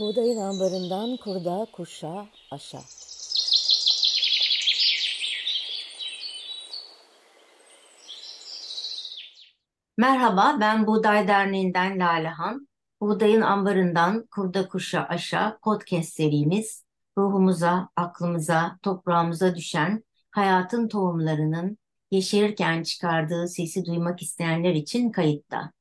Buğdayın ambarından kurda, kuşa, aşa. Merhaba, ben Buğday Derneği'nden Lalehan. Buğdayın ambarından kurda kuşa aşa podcast serimiz ruhumuza, aklımıza, toprağımıza düşen hayatın tohumlarının yeşerirken çıkardığı sesi duymak isteyenler için kayıtta.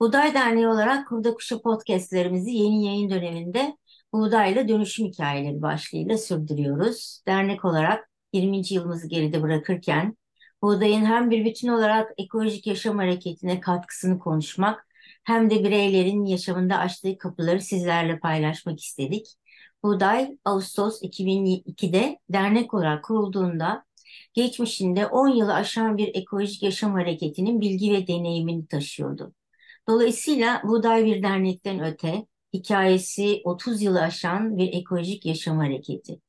Buğday Derneği olarak Kurda Kuşa podcastlerimizi yeni yayın döneminde buğdayla dönüşüm hikayeleri başlığıyla sürdürüyoruz. Dernek olarak 20. yılımızı geride bırakırken buğdayın hem bir bütün olarak ekolojik yaşam hareketine katkısını konuşmak hem de bireylerin yaşamında açtığı kapıları sizlerle paylaşmak istedik. Buğday Ağustos 2002'de dernek olarak kurulduğunda geçmişinde 10 yılı aşan bir ekolojik yaşam hareketinin bilgi ve deneyimini taşıyordu. Dolayısıyla Buğday bir dernekten öte hikayesi 30 yılı aşan bir ekolojik yaşam hareketi.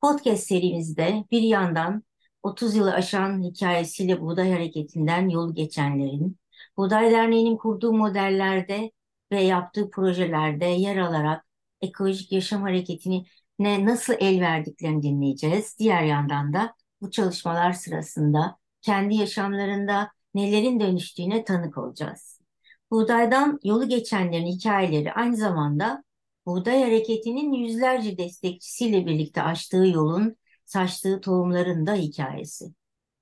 Podcast serimizde bir yandan 30 yılı aşan hikayesiyle Buğday Hareketi'nden yolu geçenlerin, Buğday Derneği'nin kurduğu modellerde ve yaptığı projelerde yer alarak ekolojik yaşam hareketini ne nasıl el verdiklerini dinleyeceğiz. Diğer yandan da bu çalışmalar sırasında kendi yaşamlarında nelerin dönüştüğüne tanık olacağız. Buğdaydan yolu geçenlerin hikayeleri aynı zamanda buğday hareketinin yüzlerce destekçisiyle birlikte açtığı yolun saçtığı tohumların da hikayesi.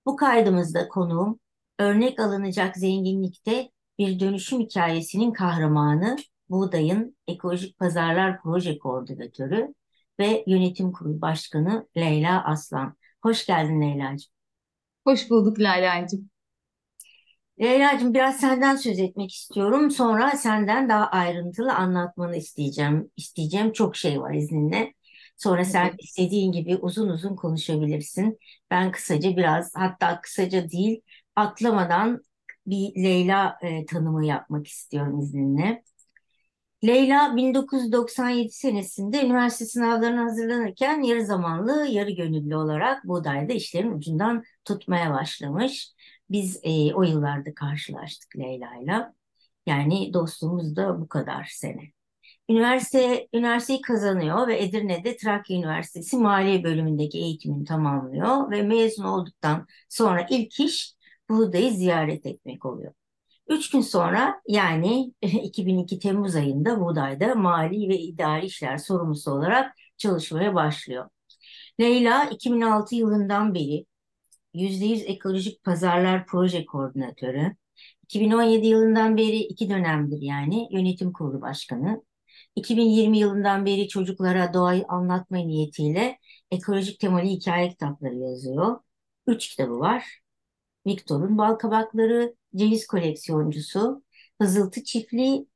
Bu kaydımızda konuğum örnek alınacak zenginlikte bir dönüşüm hikayesinin kahramanı Buğday'ın Ekolojik Pazarlar Proje Koordinatörü ve Yönetim Kurulu Başkanı Leyla Aslan. Hoş geldin Leyla'cığım. Hoş bulduk Lale'cim. Leyla'cığım biraz senden söz etmek istiyorum. Sonra senden daha ayrıntılı anlatmanı isteyeceğim. İsteyeceğim çok şey var izninle. Sonra sen Evet. istediğin gibi uzun uzun konuşabilirsin. Ben kısaca biraz hatta kısaca değil atlamadan bir Leyla e, tanımı yapmak istiyorum izninle. Leyla 1997 senesinde üniversite sınavlarına hazırlanırken yarı zamanlı, yarı gönüllü olarak Buğday'da işlerin ucundan tutmaya başlamış. Biz e, o yıllarda karşılaştık Leyla'yla. Yani dostluğumuz da bu kadar sene. Üniversite, üniversiteyi kazanıyor ve Edirne'de Trakya Üniversitesi Maliye bölümündeki eğitimini tamamlıyor ve mezun olduktan sonra ilk iş Buğday'ı ziyaret etmek oluyor. Üç gün sonra yani 2002 Temmuz ayında Buğday'da mali ve idari işler sorumlusu olarak çalışmaya başlıyor. Leyla 2006 yılından beri %100 ekolojik pazarlar proje koordinatörü. 2017 yılından beri iki dönemdir yani yönetim kurulu başkanı. 2020 yılından beri çocuklara doğayı anlatma niyetiyle ekolojik temalı hikaye kitapları yazıyor. Üç kitabı var. Victor'un Bal Kabakları, Ceviz Koleksiyoncusu, Hızıltı Çiftliği,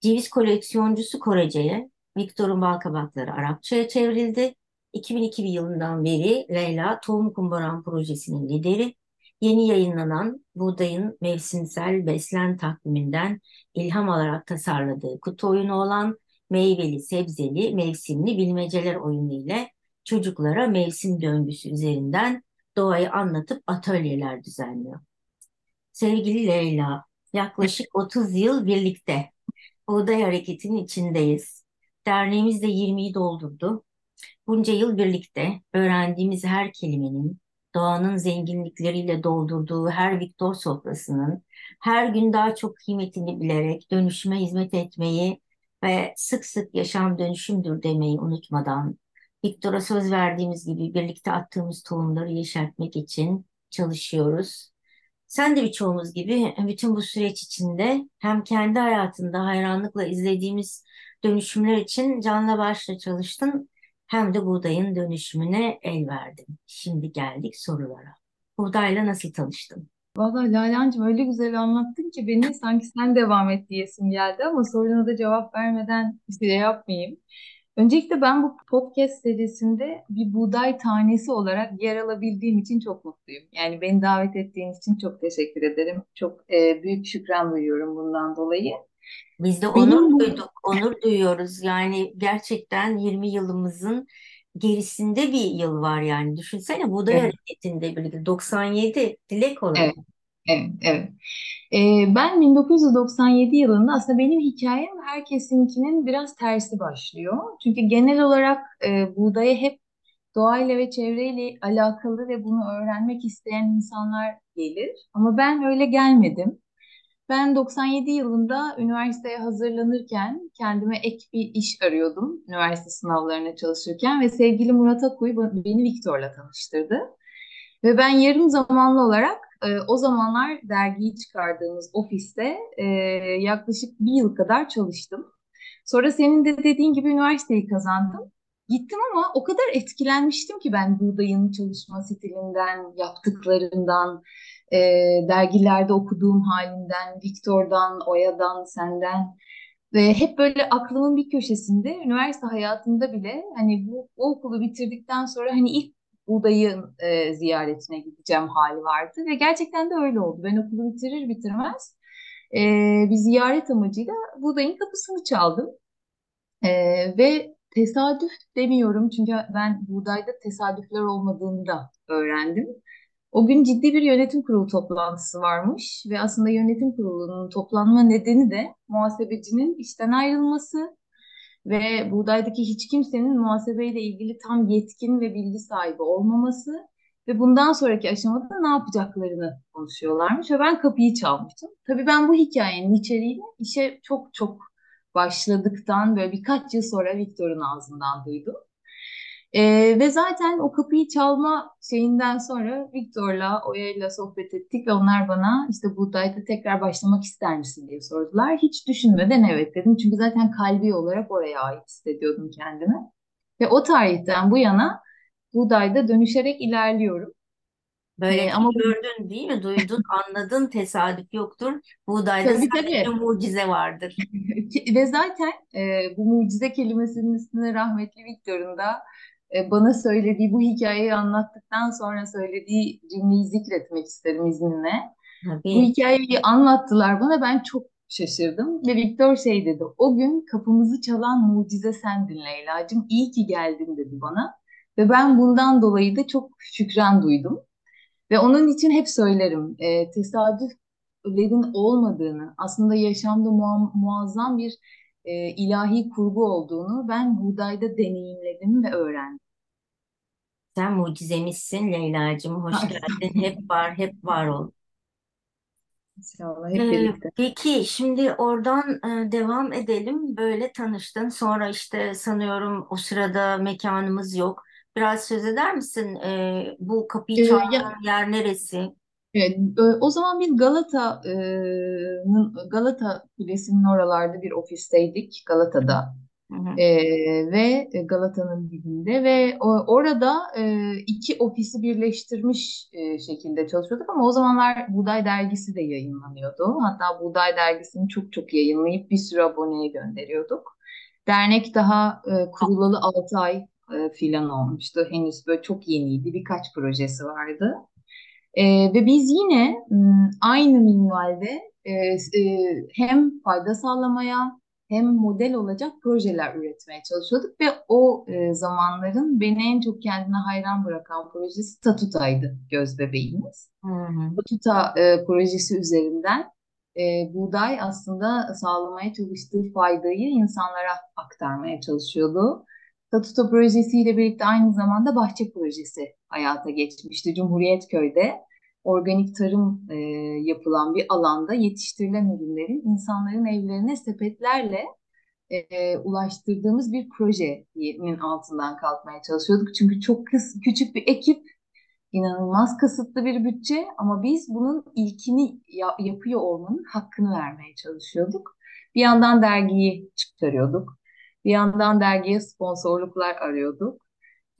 Ceviz Koleksiyoncusu Korece'ye, Victor'un Bal Kabakları Arapçaya çevrildi. 2002 yılından beri Leyla Tohum Kumbaran Projesi'nin lideri. Yeni yayınlanan Buğday'ın mevsimsel beslen takviminden ilham alarak tasarladığı kutu oyunu olan meyveli, sebzeli, mevsimli bilmeceler oyunu ile çocuklara mevsim döngüsü üzerinden doğayı anlatıp atölyeler düzenliyor. Sevgili Leyla, yaklaşık 30 yıl birlikte Buğday Hareketi'nin içindeyiz. Derneğimiz de 20'yi doldurdu. Bunca yıl birlikte öğrendiğimiz her kelimenin, doğanın zenginlikleriyle doldurduğu her Viktor sofrasının her gün daha çok kıymetini bilerek dönüşüme hizmet etmeyi ve sık sık yaşam dönüşümdür demeyi unutmadan Viktor'a söz verdiğimiz gibi birlikte attığımız tohumları yeşertmek için çalışıyoruz. Sen de birçoğumuz gibi bütün bu süreç içinde hem kendi hayatında hayranlıkla izlediğimiz dönüşümler için canla başla çalıştın hem de buğdayın dönüşümüne el verdin. Şimdi geldik sorulara. Buğdayla nasıl tanıştın? Vallahi Lale'cim öyle güzel anlattın ki beni sanki sen devam et diyesim geldi ama soruna da cevap vermeden bir şey yapmayayım. Öncelikle ben bu podcast serisinde bir buğday tanesi olarak yer alabildiğim için çok mutluyum. Yani beni davet ettiğin için çok teşekkür ederim. Çok e, büyük şükran duyuyorum bundan dolayı. Biz de Benim onur bu duyduk, onur duyuyoruz. Yani gerçekten 20 yılımızın gerisinde bir yıl var yani. Düşünsene Buğday evet, Hareketi'nde birlikte 97 Dilek olarak. evet. Evet, evet. Ee, ben 1997 yılında aslında benim hikayem herkesinkinin biraz tersi başlıyor. Çünkü genel olarak e, buğdaya hep doğayla ve çevreyle alakalı ve bunu öğrenmek isteyen insanlar gelir. Ama ben öyle gelmedim. Ben 97 yılında üniversiteye hazırlanırken kendime ek bir iş arıyordum. Üniversite sınavlarına çalışırken ve sevgili Murat Akuy beni Viktor'la tanıştırdı. Ve ben yarım zamanlı olarak e, o zamanlar dergiyi çıkardığımız ofiste e, yaklaşık bir yıl kadar çalıştım. Sonra senin de dediğin gibi üniversiteyi kazandım. Gittim ama o kadar etkilenmiştim ki ben buğdayın çalışma stilinden, yaptıklarından, e, dergilerde okuduğum halinden, Viktor'dan, Oya'dan, senden ve hep böyle aklımın bir köşesinde üniversite hayatımda bile hani bu, bu okulu bitirdikten sonra hani ilk buğdayın e, ziyaretine gideceğim hali vardı ve gerçekten de öyle oldu. Ben okulu bitirir bitirmez e, bir ziyaret amacıyla buğdayın kapısını çaldım e, ve tesadüf demiyorum çünkü ben buğdayda tesadüfler olmadığını da öğrendim. O gün ciddi bir yönetim kurulu toplantısı varmış ve aslında yönetim kurulunun toplanma nedeni de muhasebecinin işten ayrılması ve buğdaydaki hiç kimsenin muhasebeyle ilgili tam yetkin ve bilgi sahibi olmaması ve bundan sonraki aşamada ne yapacaklarını konuşuyorlarmış ve ben kapıyı çalmıştım. Tabii ben bu hikayenin içeriğini işe çok çok başladıktan böyle birkaç yıl sonra Victor'un ağzından duydum. Ee, ve zaten o kapıyı çalma şeyinden sonra Victor'la, Oya'yla sohbet ettik ve onlar bana işte buğdayda tekrar başlamak ister misin diye sordular. Hiç düşünmeden evet dedim. Çünkü zaten kalbi olarak oraya ait hissediyordum kendimi. Ve o tarihten bu yana buğdayda dönüşerek ilerliyorum. Böyle ee, ama gördün değil mi? Duydun, anladın, tesadüf yoktur. Buğdayda tabii, sadece tabii. mucize vardır. Ve zaten e, bu mucize kelimesinin üstüne rahmetli Victor'un da e, bana söylediği bu hikayeyi anlattıktan sonra söylediği cümleyi zikretmek isterim izninle. Tabii. Bu hikayeyi anlattılar bana ben çok şaşırdım ve Viktor şey dedi o gün kapımızı çalan mucize sendin Leyla'cığım iyi ki geldin dedi bana ve ben bundan dolayı da çok şükran duydum ve onun için hep söylerim e, tesadüflerin olmadığını aslında yaşamda muam, muazzam bir e, ilahi kurgu olduğunu ben buğdayda deneyimledim ve öğrendim. Sen mucizemizsin Leyla'cığım. Hoş geldin. Hep var, hep var ol. İnşallah hep Ee, birlikte. peki şimdi oradan e, devam edelim. Böyle tanıştın. Sonra işte sanıyorum o sırada mekanımız yok. Biraz söz eder misin? E, bu kapıyı Ee, çaldığın ya, yer neresi? evet, e, o zaman biz Galata'nın Galata Kulesi'nin oralarda bir ofisteydik Galata'da. Hı hı. E, ve Galata'nın dibinde ve o, orada e, iki ofisi birleştirmiş e, şekilde çalışıyorduk ama o zamanlar Buğday Dergisi de yayınlanıyordu. Hatta Buğday Dergisi'ni çok çok yayınlayıp bir sürü aboneye gönderiyorduk. Dernek daha e, kurulalı 6 ay e, filan olmuştu. Henüz böyle çok yeniydi. Birkaç projesi vardı. E, ve biz yine m, aynı minvalde e, e, hem fayda sağlamaya hem model olacak projeler üretmeye çalışıyorduk ve o e, zamanların beni en çok kendine hayran bırakan projesi Tatuta'ydı göz bebeğimiz. Hı hı. Tatuta e, projesi üzerinden e, buğday aslında sağlamaya çalıştığı faydayı insanlara aktarmaya çalışıyordu. Tatuta projesiyle birlikte aynı zamanda bahçe projesi hayata geçmişti Cumhuriyet Köy'de organik tarım e, yapılan bir alanda yetiştirilen ürünlerin insanların evlerine sepetlerle e, ulaştırdığımız bir projenin altından kalkmaya çalışıyorduk. Çünkü çok kıs, küçük bir ekip, inanılmaz kısıtlı bir bütçe ama biz bunun ilkini ya, yapıyor olmanın hakkını vermeye çalışıyorduk. Bir yandan dergiyi çıkarıyorduk. Bir yandan dergiye sponsorluklar arıyorduk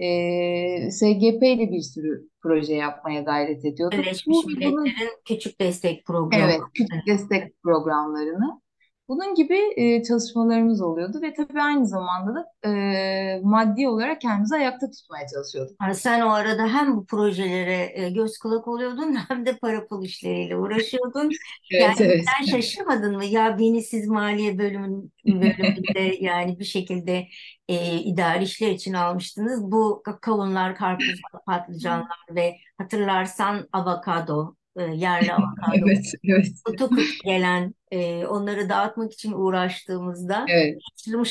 ee, SGP ile bir sürü proje yapmaya gayret ediyorduk. Birleşmiş Bu, Milletler'in küçük destek programı. Evet, küçük destek programlarını. Bunun gibi e, çalışmalarımız oluyordu ve tabii aynı zamanda da e, maddi olarak kendimizi ayakta tutmaya çalışıyorduk. Yani sen o arada hem bu projelere e, göz kulak oluyordun hem de para pul işleriyle uğraşıyordun. evet, yani evet. sen şaşırmadın mı? Ya beni siz maliye bölümün, bölümünde yani bir şekilde e, idari işler için almıştınız. Bu kavunlar, karpuzlar, patlıcanlar ve hatırlarsan avokado e, yerli avokado. Evet, evet, Kutu kutu gelen, e, onları dağıtmak için uğraştığımızda evet.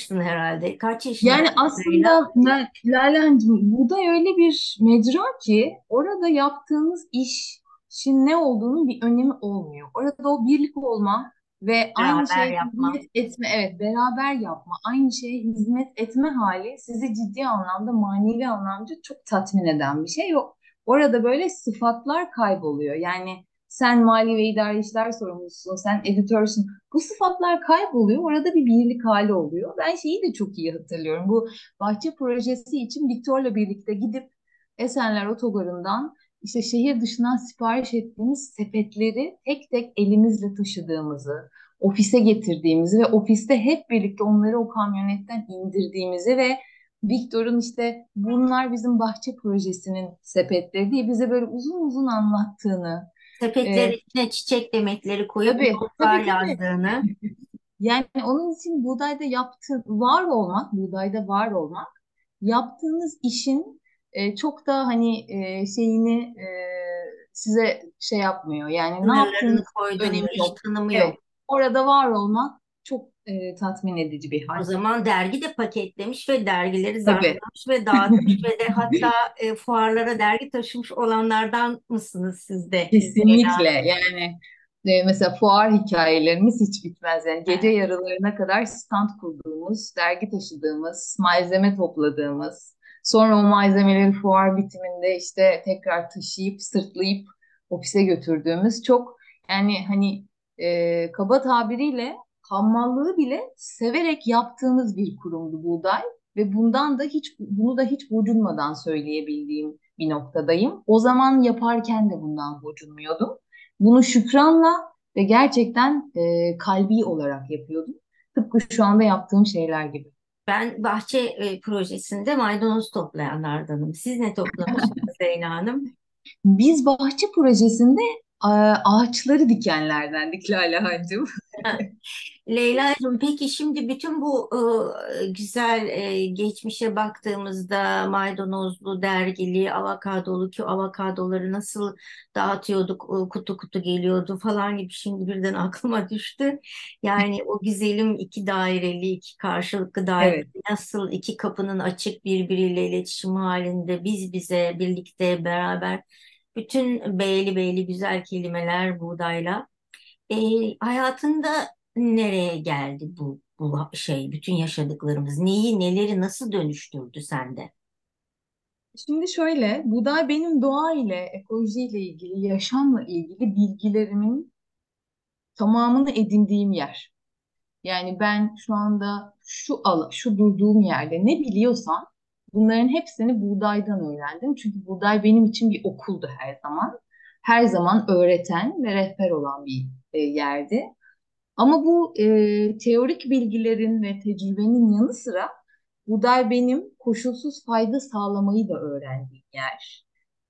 herhalde. Kaç Yani yaşındaydın Leyla? aslında La- Lale Hanımcığım, bu da öyle bir mecra ki orada yaptığınız işin ne olduğunun bir önemi olmuyor. Orada o birlik olma ve aynı Beraber şeye yapma. hizmet etme, evet beraber yapma, aynı şeye hizmet etme hali sizi ciddi anlamda, manevi anlamda çok tatmin eden bir şey yok. Orada böyle sıfatlar kayboluyor. Yani sen mali ve idari işler sorumlusun, sen editörsün. Bu sıfatlar kayboluyor. Orada bir birlik hali oluyor. Ben şeyi de çok iyi hatırlıyorum. Bu bahçe projesi için Viktor'la birlikte gidip Esenler Otogarı'ndan işte şehir dışından sipariş ettiğimiz sepetleri tek tek elimizle taşıdığımızı, ofise getirdiğimizi ve ofiste hep birlikte onları o kamyonetten indirdiğimizi ve Viktor'un işte bunlar bizim bahçe projesinin sepetleri diye bize böyle uzun uzun anlattığını, Sepetlerin e, içine çiçek demetleri koyup tabii, yazdığını. Yani onun için buğdayda yaptığın, var olmak, buğdayda var olmak, yaptığınız işin e, çok da hani e, şeyini e, size şey yapmıyor. Yani ne yaptığınız hiç yok. tanımı Evet, yok. orada var olmak e, tatmin edici bir O hal. zaman dergi de paketlemiş ve dergileri zarflamış ve dağıtmış ve de hatta e, fuarlara dergi taşımış olanlardan mısınız siz de? Kesinlikle. Yani e, mesela fuar hikayelerimiz hiç bitmez. Yani gece yarılarına kadar stand kurduğumuz, dergi taşıdığımız, malzeme topladığımız, sonra o malzemeleri fuar bitiminde işte tekrar taşıyıp sırtlayıp ofise götürdüğümüz çok yani hani e, kaba tabiriyle hammallığı bile severek yaptığımız bir kurumdu Buğday ve bundan da hiç bunu da hiç gocunmadan söyleyebildiğim bir noktadayım. O zaman yaparken de bundan gocunmuyordum. Bunu şükranla ve gerçekten e, kalbi olarak yapıyordum. Tıpkı şu anda yaptığım şeyler gibi. Ben bahçe e, projesinde maydanoz toplayanlardanım. Siz ne toplamışsınız Leyla Hanım? Biz bahçe projesinde ağaçları dikenlerdendik Lale Hancığım. Leyla'cığım peki şimdi bütün bu e, güzel e, geçmişe baktığımızda maydanozlu, dergili, avokadolu ki avokadoları nasıl dağıtıyorduk, e, kutu kutu geliyordu falan gibi şimdi birden aklıma düştü. Yani o güzelim iki daireli, iki karşılıklı daireli Evet. nasıl iki kapının açık birbiriyle iletişim halinde biz bize birlikte beraber bütün beyli beyli güzel kelimeler buğdayla. E, hayatında nereye geldi bu bu şey, bütün yaşadıklarımız? Neyi, neleri nasıl dönüştürdü sende? Şimdi şöyle, buğday benim doğa ile, ekolojiyle ilgili, yaşamla ilgili bilgilerimin tamamını edindiğim yer. Yani ben şu anda şu ala, şu durduğum yerde ne biliyorsam bunların hepsini buğdaydan öğrendim. Çünkü buğday benim için bir okuldu her zaman. Her zaman öğreten ve rehber olan bir e, yerdi. Ama bu e, teorik bilgilerin ve tecrübenin yanı sıra buğday benim koşulsuz fayda sağlamayı da öğrendiğim yer.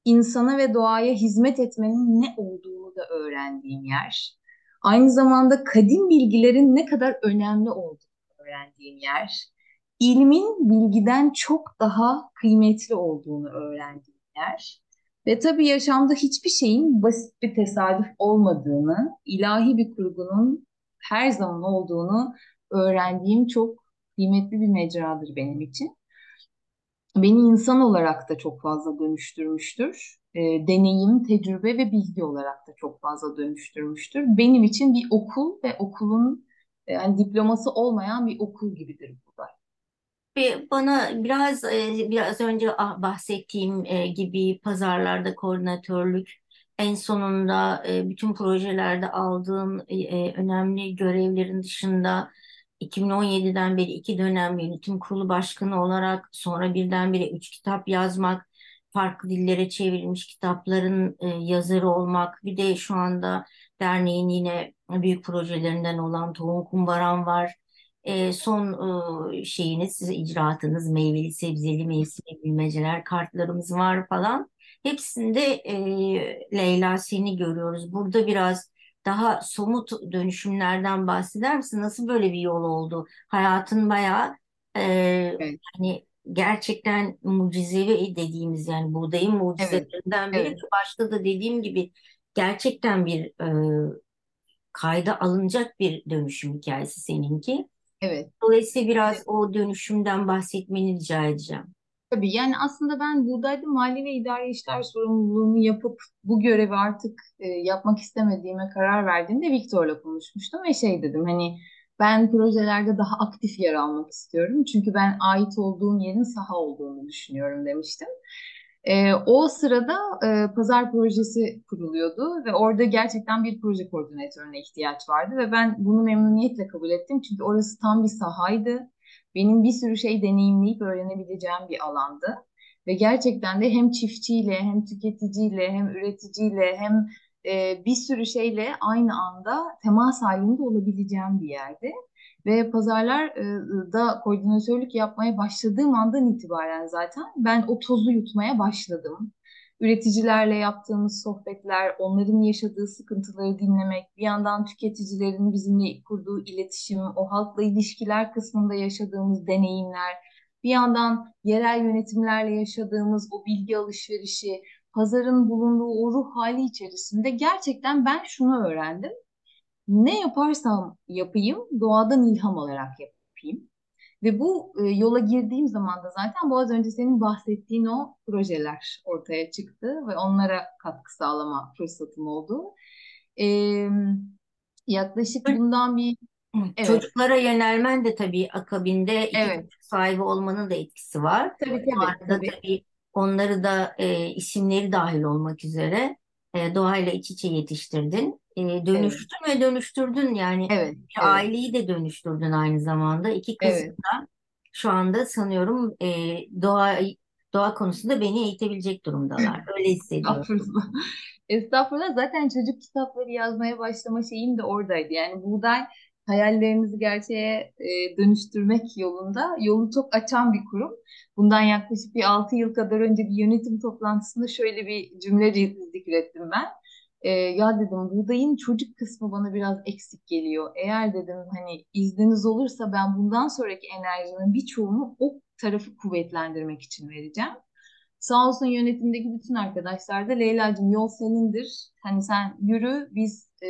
İnsana ve doğaya hizmet etmenin ne olduğunu da öğrendiğim yer. Aynı zamanda kadim bilgilerin ne kadar önemli olduğunu öğrendiğim yer. İlmin bilgiden çok daha kıymetli olduğunu öğrendiğim yer. Ve tabii yaşamda hiçbir şeyin basit bir tesadüf olmadığını, ilahi bir kurgunun her zaman olduğunu öğrendiğim çok kıymetli bir mecradır benim için. Beni insan olarak da çok fazla dönüştürmüştür. E, deneyim, tecrübe ve bilgi olarak da çok fazla dönüştürmüştür. Benim için bir okul ve okulun e, yani diploması olmayan bir okul gibidir bu da. Bana biraz e, biraz önce ah- bahsettiğim e, gibi pazarlarda koordinatörlük, en sonunda e, bütün projelerde aldığım önemli görevlerin dışında 2017'den beri iki dönem yönetim kurulu başkanı olarak sonra birdenbire üç kitap yazmak, farklı dillere çevrilmiş kitapların yazarı olmak, bir de şu anda derneğin yine büyük projelerinden olan Tohum Kumbaram var. E, son e, şeyiniz, icraatınız, meyveli, sebzeli, mevsimli bilmeceler, kartlarımız var falan. Hepsinde e, Leyla seni görüyoruz. Burada biraz daha somut dönüşümlerden bahseder misin? Nasıl böyle bir yol oldu? Hayatın bayağı e, Evet, hani gerçekten mucizevi dediğimiz yani buğdayın evet, mucizelerinden biri. evet, Başta da dediğim gibi gerçekten bir e, kayda alınacak bir dönüşüm hikayesi seninki. Evet. Dolayısıyla biraz o dönüşümden bahsetmeni rica edeceğim. Tabii yani aslında ben buradayda mali ve idari işler sorumluluğunu yapıp bu görevi artık e, yapmak istemediğime karar verdiğimde Viktor'la konuşmuştum ve şey dedim hani ben projelerde daha aktif yer almak istiyorum. Çünkü ben ait olduğum yerin saha olduğunu düşünüyorum demiştim. E, o sırada e, pazar projesi kuruluyordu ve orada gerçekten bir proje koordinatörüne ihtiyaç vardı ve ben bunu memnuniyetle kabul ettim. Çünkü orası tam bir sahaydı. Benim bir sürü şey deneyimleyip öğrenebileceğim bir alandı. Ve gerçekten de hem çiftçiyle hem tüketiciyle hem üreticiyle hem e, bir sürü şeyle aynı anda temas halinde olabileceğim bir yerde. Ve pazarlarda koordinatörlük yapmaya başladığım andan itibaren zaten ben o tozu yutmaya başladım. Üreticilerle yaptığımız sohbetler, onların yaşadığı sıkıntıları dinlemek, bir yandan tüketicilerin bizimle kurduğu iletişim, o halkla ilişkiler kısmında yaşadığımız deneyimler, bir yandan yerel yönetimlerle yaşadığımız o bilgi alışverişi, pazarın bulunduğu o ruh hali içerisinde gerçekten ben şunu öğrendim ne yaparsam yapayım doğadan ilham alarak yapayım. Ve bu e, yola girdiğim zaman da zaten bu az önce senin bahsettiğin o projeler ortaya çıktı ve onlara katkı sağlama fırsatım oldu. E, yaklaşık bundan bir evet. Çocuklara yönelmen de tabii akabinde evet. sahibi olmanın da etkisi var. Tabii tabii. Arada tabii. tabii onları da e, isimleri dahil olmak üzere e, doğayla iç içe yetiştirdin. E, dönüştün ve dönüştürdün yani evet, bir evet. aileyi de dönüştürdün aynı zamanda. İki kızı evet. da şu anda sanıyorum e, doğa doğa konusunda beni eğitebilecek durumdalar. Öyle hissediyorum. Estağfurullah. Estağfurullah. Zaten çocuk kitapları yazmaya başlama şeyim de oradaydı. Yani buğday hayallerimizi gerçeğe e, dönüştürmek yolunda yolu çok açan bir kurum. Bundan yaklaşık bir 6 yıl kadar önce bir yönetim toplantısında şöyle bir cümle zikrettim ben. E, ya dedim buğdayın çocuk kısmı bana biraz eksik geliyor. Eğer dedim hani izniniz olursa ben bundan sonraki enerjimin birçoğunu o tarafı kuvvetlendirmek için vereceğim. Sağ olsun yönetimdeki bütün arkadaşlar da Leyla'cığım yol senindir. Hani sen yürü biz e,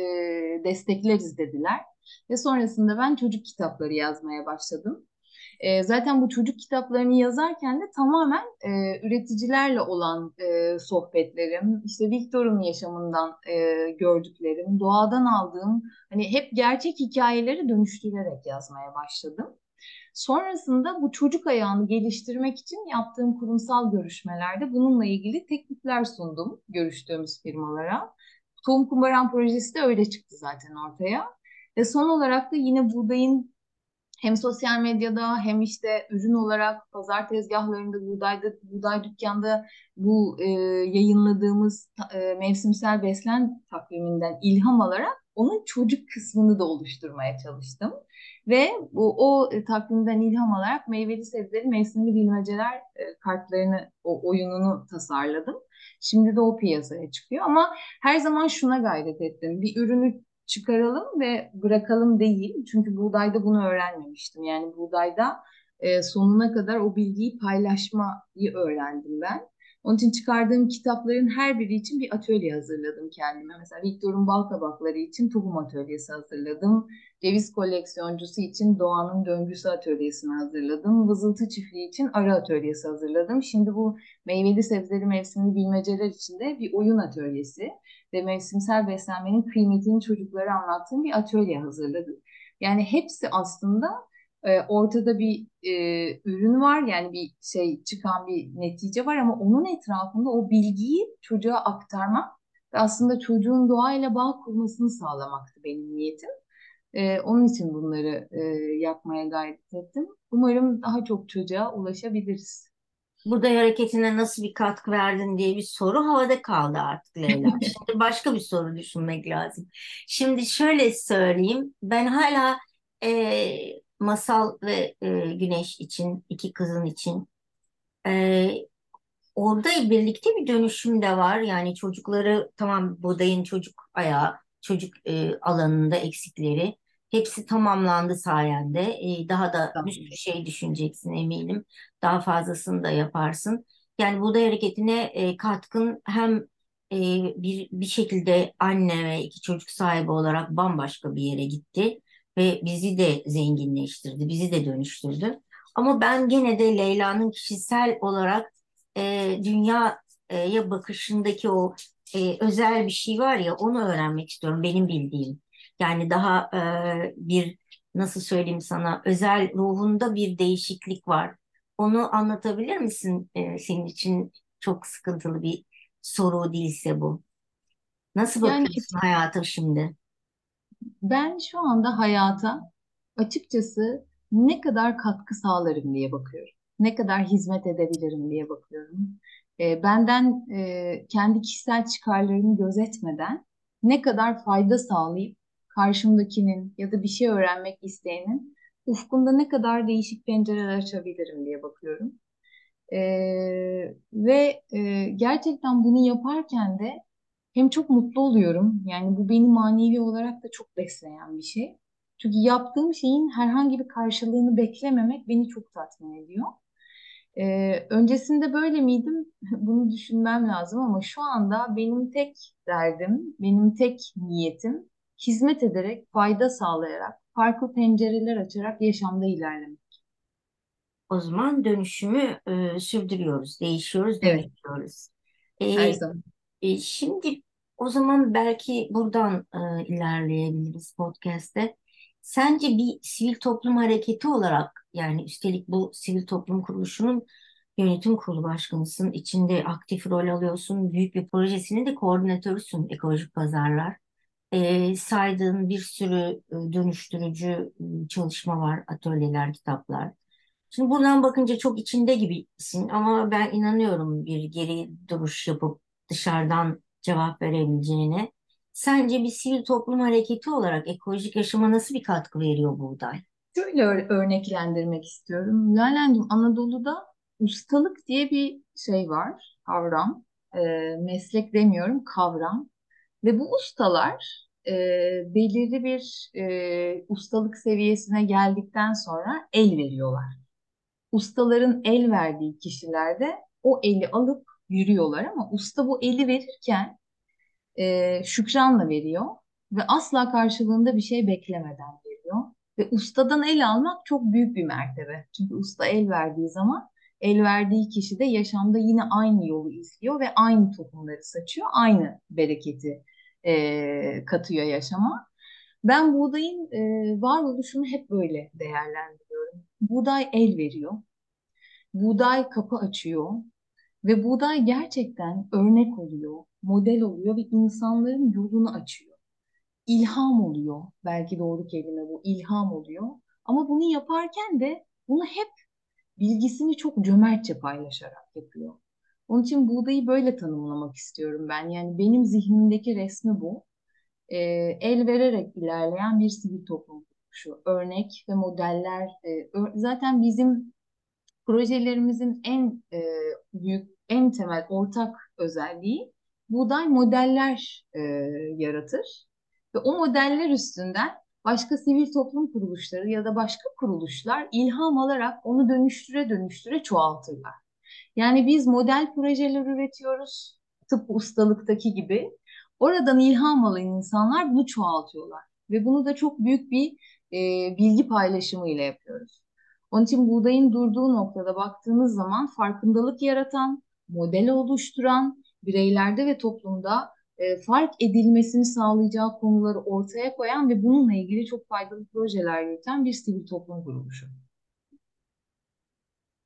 destekleriz dediler. Ve sonrasında ben çocuk kitapları yazmaya başladım. E, zaten bu çocuk kitaplarını yazarken de tamamen e, üreticilerle olan e, sohbetlerim, işte Victor'un yaşamından e, gördüklerim, doğadan aldığım hani hep gerçek hikayeleri dönüştürerek yazmaya başladım. Sonrasında bu çocuk ayağını geliştirmek için yaptığım kurumsal görüşmelerde bununla ilgili teklifler sundum görüştüğümüz firmalara. Tohum Kumbaran projesi de öyle çıktı zaten ortaya. Ve son olarak da yine buğdayın hem sosyal medyada hem işte ürün olarak pazar tezgahlarında, buğdayda, buğday dükkanda bu e, yayınladığımız e, mevsimsel beslen takviminden ilham alarak onun çocuk kısmını da oluşturmaya çalıştım. Ve bu, o e, takvimden ilham alarak meyveli sebzeli mevsimli bilmeceler e, kartlarını, o oyununu tasarladım. Şimdi de o piyasaya çıkıyor ama her zaman şuna gayret ettim. Bir ürünü çıkaralım ve bırakalım değil. Çünkü buğdayda bunu öğrenmemiştim. Yani buğdayda e, sonuna kadar o bilgiyi paylaşmayı öğrendim ben. Onun için çıkardığım kitapların her biri için bir atölye hazırladım kendime. Mesela Victor'un bal kabakları için tohum atölyesi hazırladım. Ceviz koleksiyoncusu için doğanın döngüsü atölyesini hazırladım. Vızıltı çiftliği için arı atölyesi hazırladım. Şimdi bu meyveli sebzeli mevsimli bilmeceler için de bir oyun atölyesi ve mevsimsel beslenmenin kıymetini çocuklara anlattığım bir atölye hazırladım. Yani hepsi aslında e, ortada bir e, ürün var yani bir şey çıkan bir netice var ama onun etrafında o bilgiyi çocuğa aktarmak ve aslında çocuğun doğayla bağ kurmasını sağlamaktı benim niyetim. E, onun için bunları e, yapmaya gayret ettim. Umarım daha çok çocuğa ulaşabiliriz. Burada hareketine nasıl bir katkı verdin diye bir soru havada kaldı artık Leyla. Şimdi başka bir soru düşünmek lazım. Şimdi şöyle söyleyeyim. Ben hala e, Masal ve e, Güneş için, iki kızın için e, orada birlikte bir dönüşüm de var. Yani çocukları tamam buğdayın çocuk ayağı, çocuk e, alanında eksikleri hepsi tamamlandı sayende. E, daha da bir sürü şey düşüneceksin eminim. Daha fazlasını da yaparsın. Yani buğday hareketine e, katkın hem e, bir, bir şekilde anne ve iki çocuk sahibi olarak bambaşka bir yere gitti ve bizi de zenginleştirdi, bizi de dönüştürdü. Ama ben gene de Leyla'nın kişisel olarak e, dünyaya bakışındaki o e, özel bir şey var ya onu öğrenmek istiyorum benim bildiğim. Yani daha e, bir nasıl söyleyeyim sana özel ruhunda bir değişiklik var. Onu anlatabilir misin? E, senin için çok sıkıntılı bir soru değilse bu. Nasıl Yani bakıyorsun hayata şimdi? Ben şu anda hayata açıkçası ne kadar katkı sağlarım diye bakıyorum. Ne kadar hizmet edebilirim diye bakıyorum. E, benden e, kendi kişisel çıkarlarımı gözetmeden ne kadar fayda sağlayıp karşımdakinin ya da bir şey öğrenmek isteyenin ufkunda ne kadar değişik pencereler açabilirim diye bakıyorum. E, ve e, gerçekten bunu yaparken de hem çok mutlu oluyorum. Yani bu beni manevi olarak da çok besleyen bir şey. Çünkü yaptığım şeyin herhangi bir karşılığını beklememek beni çok tatmin ediyor. Ee, öncesinde böyle miydim? Bunu düşünmem lazım ama şu anda benim tek derdim, benim tek niyetim hizmet ederek, fayda sağlayarak, farklı pencereler açarak yaşamda ilerlemek. O zaman dönüşümü e, sürdürüyoruz, değişiyoruz, Evet, dönüşüyoruz. her zaman. E, şimdi o zaman belki buradan e, ilerleyebiliriz podcast'te. Sence bir sivil toplum hareketi olarak yani üstelik bu sivil toplum kuruluşunun yönetim kurulu başkanısın, içinde aktif rol alıyorsun, büyük bir projesinin de koordinatörüsün ekolojik pazarlar. E, saydığın bir sürü e, dönüştürücü e, çalışma var, atölyeler, kitaplar. Şimdi buradan bakınca çok içinde gibisin ama ben inanıyorum bir geri duruş yapıp dışarıdan cevap verebileceğine. Sence bir sivil toplum hareketi olarak ekolojik yaşama nasıl bir katkı veriyor buğday? Şöyle ör- örneklendirmek istiyorum. Lalencim, Anadolu'da ustalık diye bir şey var, kavram. Ee, meslek demiyorum, kavram. Ve bu ustalar e, belirli bir e, ustalık seviyesine geldikten sonra el veriyorlar. Ustaların el verdiği kişiler de o eli alıp yürüyorlar ama usta bu eli verirken e, şükranla veriyor ve asla karşılığında bir şey beklemeden veriyor. Ve ustadan el almak çok büyük bir mertebe. Çünkü usta el verdiği zaman el verdiği kişi de yaşamda yine aynı yolu izliyor ve aynı tohumları saçıyor, aynı bereketi e, katıyor yaşama. Ben buğdayın e, varoluşunu hep böyle değerlendiriyorum. Buğday el veriyor, buğday kapı açıyor ve buğday gerçekten örnek oluyor, model oluyor ve insanların yolunu açıyor. İlham oluyor, belki doğru kelime bu, ilham oluyor. Ama bunu yaparken de bunu hep bilgisini çok cömertçe paylaşarak yapıyor. Onun için buğdayı böyle tanımlamak istiyorum ben. Yani benim zihnimdeki resmi bu. Ee, el vererek ilerleyen bir sivil toplum kuruluşu. Örnek ve modeller. e, zaten bizim projelerimizin en e, büyük, en temel ortak özelliği buğday modeller e, yaratır. Ve o modeller üstünden başka sivil toplum kuruluşları ya da başka kuruluşlar ilham alarak onu dönüştüre dönüştüre çoğaltırlar. Yani biz model projeler üretiyoruz, tıpkı ustalıktaki gibi. Oradan ilham alan insanlar bunu çoğaltıyorlar. Ve bunu da çok büyük bir e, bilgi paylaşımı ile yapıyoruz. Onun için buğdayın durduğu noktada baktığımız zaman farkındalık yaratan, model oluşturan, bireylerde ve toplumda e, fark edilmesini sağlayacağı konuları ortaya koyan ve bununla ilgili çok faydalı projeler yürüten bir sivil toplum kuruluşu.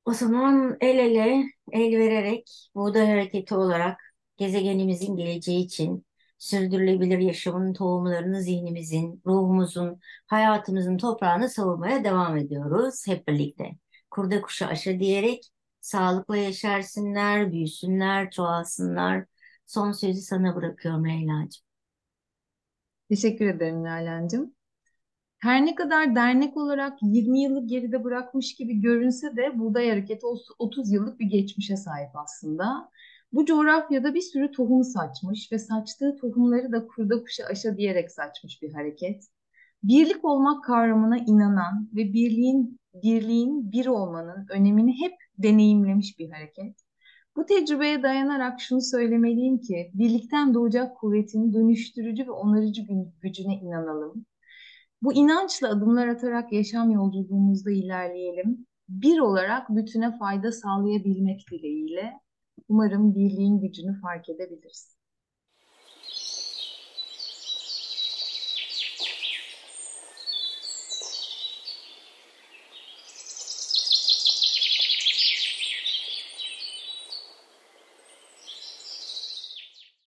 O zaman el ele, el vererek buğday hareketi olarak gezegenimizin geleceği için sürdürülebilir yaşamın tohumlarını zihnimizin, ruhumuzun, hayatımızın toprağını savurmaya devam ediyoruz hep birlikte. Kurda kuşa aşa diyerek sağlıkla yaşarsınlar, büyüsünler, çoğalsınlar. Son sözü sana bırakıyorum Leyla'cığım. Teşekkür ederim Nalan'cığım. Her ne kadar dernek olarak 20 yılı geride bırakmış gibi görünse de Buğday Hareketi 30 yıllık bir geçmişe sahip aslında. Bu coğrafyada bir sürü tohum saçmış ve saçtığı tohumları da kurda kuşa aşa diyerek saçmış bir hareket. Birlik olmak kavramına inanan ve birliğin birliğin bir olmanın önemini hep deneyimlemiş bir hareket. Bu tecrübeye dayanarak şunu söylemeliyim ki birlikten doğacak kuvvetin dönüştürücü ve onarıcı gücüne inanalım. Bu inançla adımlar atarak yaşam yolculuğumuzda ilerleyelim. Bir olarak bütüne fayda sağlayabilmek dileğiyle umarım birliğin gücünü fark edebiliriz.